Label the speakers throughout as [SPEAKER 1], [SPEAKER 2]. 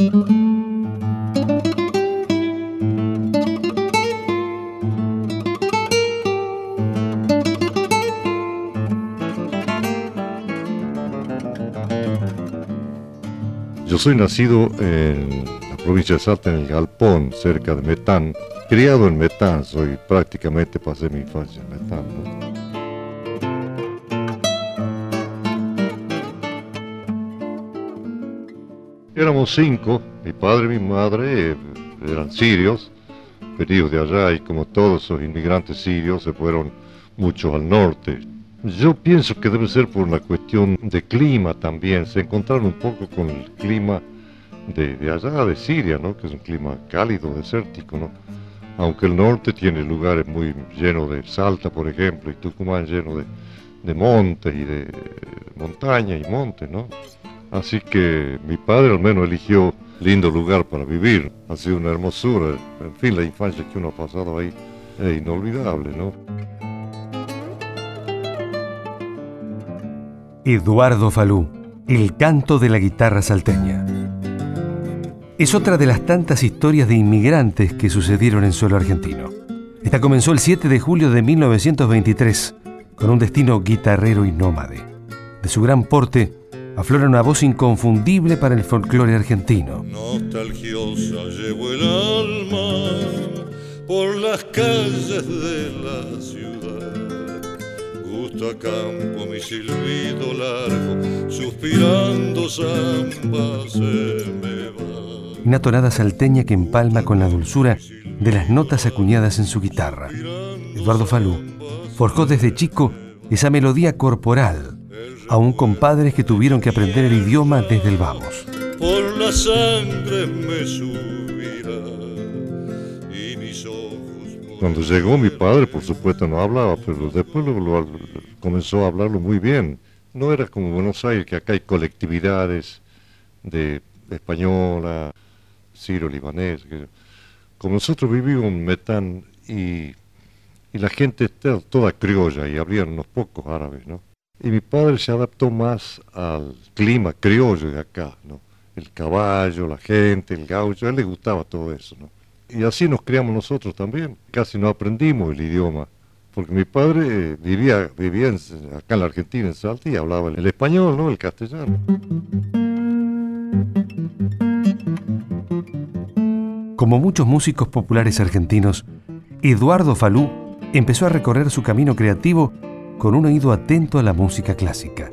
[SPEAKER 1] Yo soy nacido en la provincia de Salta, en el Galpón, cerca de Metán. Criado en Metán, soy prácticamente pasé mi infancia en Metán. Éramos cinco, mi padre y mi madre eh, eran sirios, venidos de allá y como todos los inmigrantes sirios se fueron muchos al norte, yo pienso que debe ser por una cuestión de clima también. Se encontraron un poco con el clima de, allá, de Siria, ¿no? que es un clima cálido, desértico. ¿no? Aunque el norte tiene lugares muy llenos de Salta, por ejemplo, y Tucumán lleno de, de montes y de montaña y montes. ¿no? Así que mi padre al menos eligió lindo lugar para vivir. Ha sido una hermosura. En fin, la infancia que uno ha pasado ahí es inolvidable. ¿no?
[SPEAKER 2] Eduardo Falú, el canto de la guitarra salteña. Es otra de las tantas historias de inmigrantes que sucedieron en suelo argentino. Esta comenzó el 7 de julio de 1923, con un destino guitarrero y nómade. De su gran porte, aflora una voz inconfundible para el folclore argentino.
[SPEAKER 3] Nostalgiosa llevo el alma por las calles de la a campo mi silbido largo, suspirando samba se me va.
[SPEAKER 2] Una tonada salteña que empalma con la dulzura de las notas acuñadas en su guitarra. Eduardo Falú forjó desde chico esa melodía corporal, aún con padres que tuvieron que aprender el idioma desde el vamos.
[SPEAKER 3] Por la sangre me
[SPEAKER 1] Cuando llegó mi padre, por supuesto, no hablaba, pero después lo, comenzó a hablarlo muy bien. No era como Buenos Aires, que acá hay colectividades de española, siro-libanés. Como nosotros vivimos en Metán y, la gente está toda criolla y habrían unos pocos árabes, ¿no? Y mi padre se adaptó más al clima criollo de acá, ¿no? El caballo, la gente, el gaucho, a él le gustaba todo eso, ¿no? Y así nos criamos nosotros también. Casi no aprendimos el idioma. Porque mi padre vivía, vivía acá en la Argentina, en Salta, y hablaba el español, ¿no? El castellano.
[SPEAKER 2] Como muchos músicos populares argentinos, Eduardo Falú empezó a recorrer su camino creativo con un oído atento a la música clásica.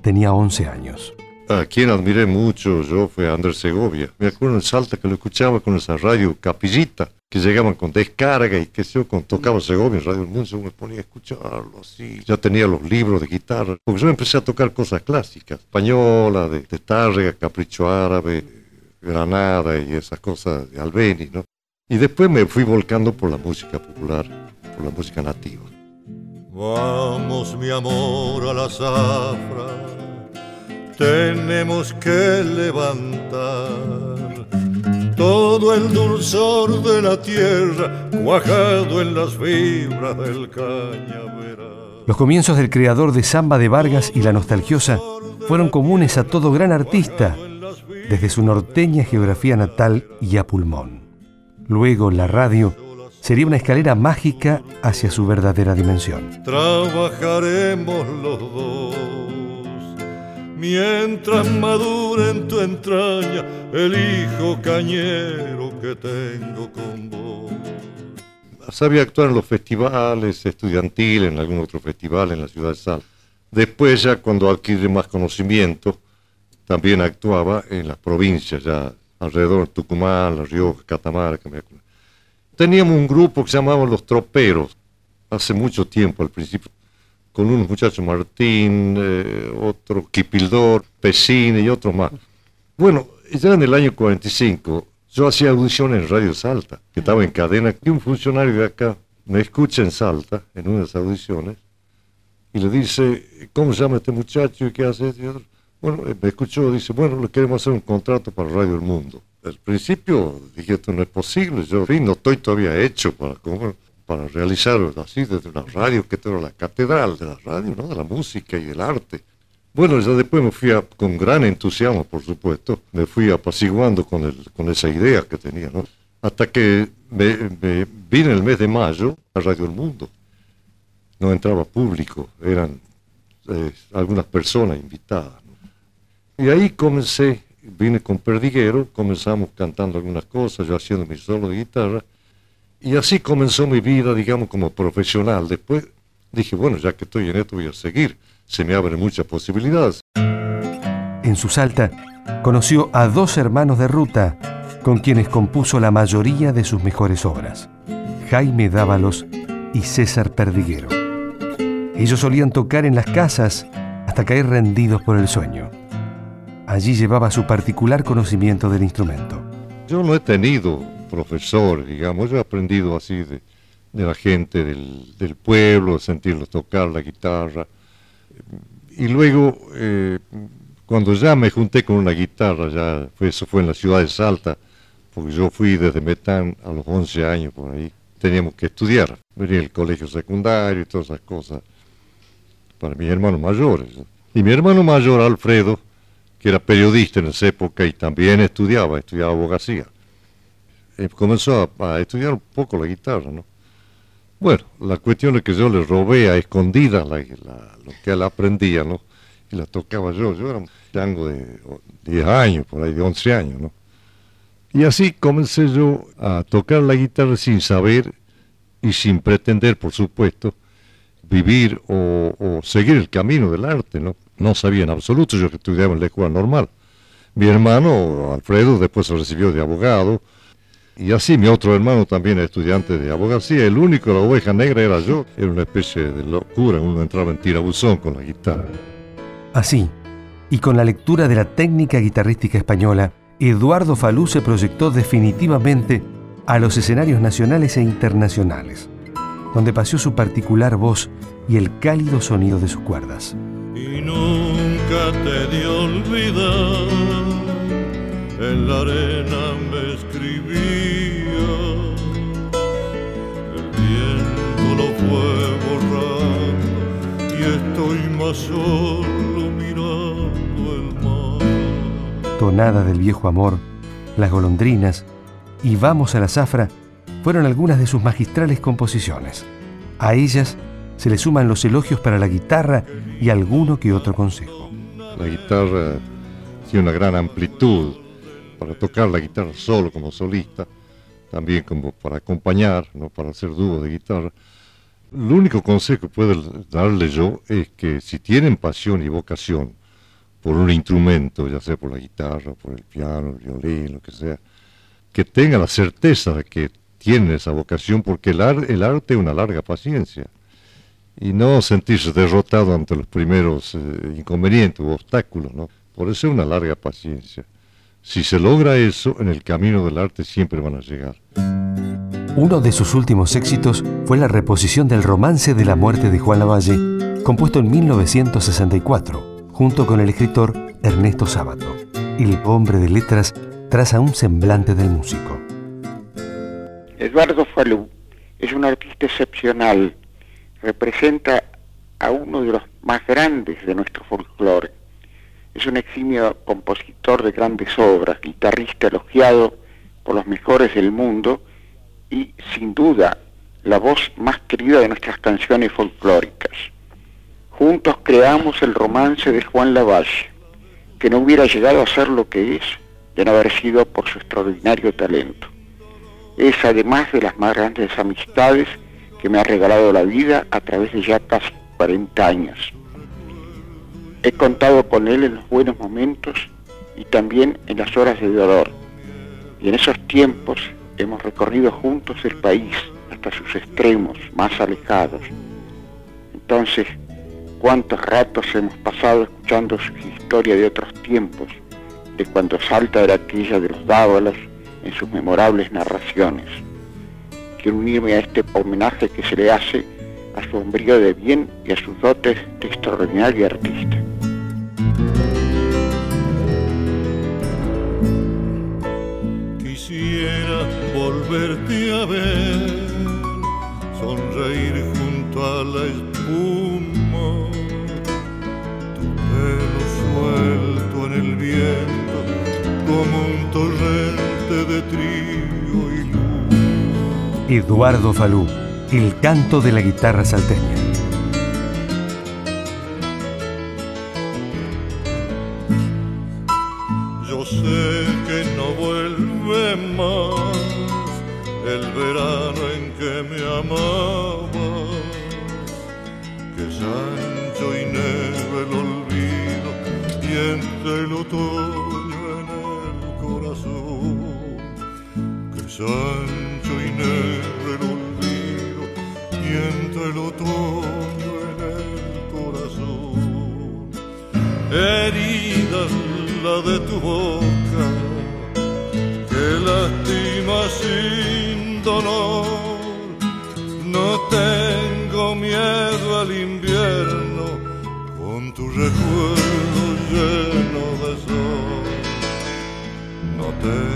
[SPEAKER 2] Tenía 11 años.
[SPEAKER 1] A quien admiré mucho yo fue Andrés Segovia. Me acuerdo en Salta que lo escuchaba con esa radio capillita, que llegaban con descarga y que yo cuando tocaba Segovia en Radio El Mundo, yo me ponía a escucharlo así. Ya tenía los libros de guitarra, porque yo empecé a tocar cosas clásicas, española, de, de Tárrega, Capricho Árabe, Granada y esas cosas de Albeni, ¿no? Y después me fui volcando por la música popular, por la música nativa.
[SPEAKER 3] Vamos, mi amor, a la zafra tenemos que levantar todo el dulzor de la tierra cuajado en las fibras del cañaveral.
[SPEAKER 2] Los comienzos del creador de Samba de Vargas y La Nostalgiosa fueron comunes a todo gran artista, desde su norteña geografía natal y a pulmón. Luego la radio sería una escalera mágica hacia su verdadera dimensión.
[SPEAKER 3] Trabajaremos los dos mientras madure en tu entraña el hijo cañero que tengo con vos.
[SPEAKER 1] Sabía actuar en los festivales estudiantiles, en algún otro festival en la ciudad de Sal. Después ya cuando adquirí más conocimiento, también actuaba en las provincias, ya alrededor de Tucumán, La Rioja, Catamarca. Teníamos un grupo que se llamaba Los Troperos, hace mucho tiempo al principio con unos muchachos, Martín, eh, otro Kipildor, Pesine y otros más. Bueno, ya en el año 45 yo hacía audiciones en Radio Salta, que estaba en cadena, y un funcionario de acá me escucha en Salta, en una de esas audiciones, y le dice, ¿cómo se llama este muchacho y qué hace? Y bueno, eh, me escuchó, dice, bueno, le queremos hacer un contrato para Radio El Mundo. Al principio dije, esto no es posible, yo en fin, no estoy todavía hecho para... ¿cómo? para realizar así desde la radio, que era la catedral de la radio, ¿no? de la música y del arte. Bueno, ya después me fui con gran entusiasmo, por supuesto, me fui apaciguando con, el, con esa idea que tenía, ¿no? Hasta que me, vine el mes de mayo a Radio El Mundo. No entraba público, eran eh, algunas personas invitadas. Y ahí comencé, vine con Perdiguero, comenzamos cantando algunas cosas, yo haciendo mi solo de guitarra, y así comenzó mi vida, digamos, como profesional. Después dije, bueno, ya que estoy en esto voy a seguir se me abren muchas posibilidades.
[SPEAKER 2] En su salta, conoció a dos hermanos de ruta con quienes compuso la mayoría de sus mejores obras, Jaime Dávalos y César Perdiguero. Ellos solían tocar en las casas hasta caer rendidos por el sueño. Allí llevaba su particular conocimiento del instrumento.
[SPEAKER 1] Yo no he tenido profesor, digamos, yo he aprendido así de, la gente del, pueblo, sentirlos tocar la guitarra, y luego, eh, cuando ya me junté con una guitarra, ya eso fue en la ciudad de Salta, porque yo fui desde Metán a los 11 años por ahí, teníamos que estudiar, venía el colegio secundario y todas esas cosas, para mis hermanos mayores. Y mi hermano mayor, Alfredo, era periodista en esa época y también estudiaba, estudiaba abogacía, eh, comenzó a, estudiar un poco la guitarra, ¿no? Bueno, la cuestión es que yo le robé a escondidas lo que él aprendía, ¿no? Y la tocaba yo. Yo era un chango de 10 años, por ahí de 11 años, ¿no? Y así comencé yo a tocar la guitarra sin saber y sin pretender, por supuesto, vivir o, seguir el camino del arte, ¿no? No sabía en absoluto, yo que estudiaba en la escuela normal. Mi hermano, Alfredo, después se recibió de abogado, y así mi otro hermano también estudiante de abogacía, el único, la oveja negra era yo. Era una especie de locura, uno entraba en tirabuzón con la guitarra.
[SPEAKER 2] Así, y con la lectura de la técnica guitarrística española, Eduardo Falú se proyectó definitivamente a los escenarios nacionales e internacionales, donde paseó su particular voz y el cálido sonido de sus cuerdas.
[SPEAKER 3] Y nunca te dio olvidar, en la arena me escribí solo mirando el mar.
[SPEAKER 2] Tonada del viejo amor, Las golondrinas y Vamos a la zafra fueron algunas de sus magistrales composiciones. A ellas se le suman los elogios para la guitarra y alguno que otro consejo.
[SPEAKER 1] La guitarra tiene una gran amplitud para tocar la guitarra solo como solista, también como para acompañar, no para hacer dúo de guitarra. El único consejo que puedo darle yo es que si tienen pasión y vocación por un instrumento, ya sea por la guitarra, por el piano, el violín, lo que sea, que tengan la certeza de que tienen esa vocación, porque el, el arte es una larga paciencia. Y no sentirse derrotado ante los primeros eh, inconvenientes u obstáculos, ¿no? Por eso es una larga paciencia. Si se logra eso, en el camino del arte siempre van a llegar.
[SPEAKER 2] Uno de sus últimos éxitos fue la reposición del romance de la muerte de Juan Lavalle, compuesto en 1964, junto con el escritor Ernesto Sábato. El hombre de letras traza un semblante del músico.
[SPEAKER 4] Eduardo Falú es un artista excepcional, representa a uno de los más grandes de nuestro folclore. Es un eximio compositor de grandes obras, guitarrista elogiado por los mejores del mundo y sin duda la voz más querida de nuestras canciones folclóricas. Juntos creamos el romance de Juan Lavalle, que no hubiera llegado a ser lo que es de no haber sido por su extraordinario talento. Es además de las más grandes amistades que me ha regalado la vida a través de ya casi 40 años. He contado con él en los buenos momentos y también en las horas de dolor. Y en esos tiempos hemos recorrido juntos el país hasta sus extremos más alejados. Entonces, cuántos ratos hemos pasado escuchando su historia de otros tiempos, de cuando Salta era aquella de los dávalos en sus memorables narraciones. Quiero unirme a este homenaje que se le hace a su hombrío de bien y a sus dotes de extraordinario artista.
[SPEAKER 3] volverte a ver, sonreír junto a la
[SPEAKER 2] Eduardo Falú, el canto de la guitarra salteña.
[SPEAKER 3] Yo sé que no vuelve más el verano en que me amaba, que es ancho y negro el olvido y entre el otoño en el corazón, que es entre el otoño en el corazón. Herida la de tu boca que lastima sin dolor. No tengo miedo al invierno con tu recuerdo lleno de sol. No tengo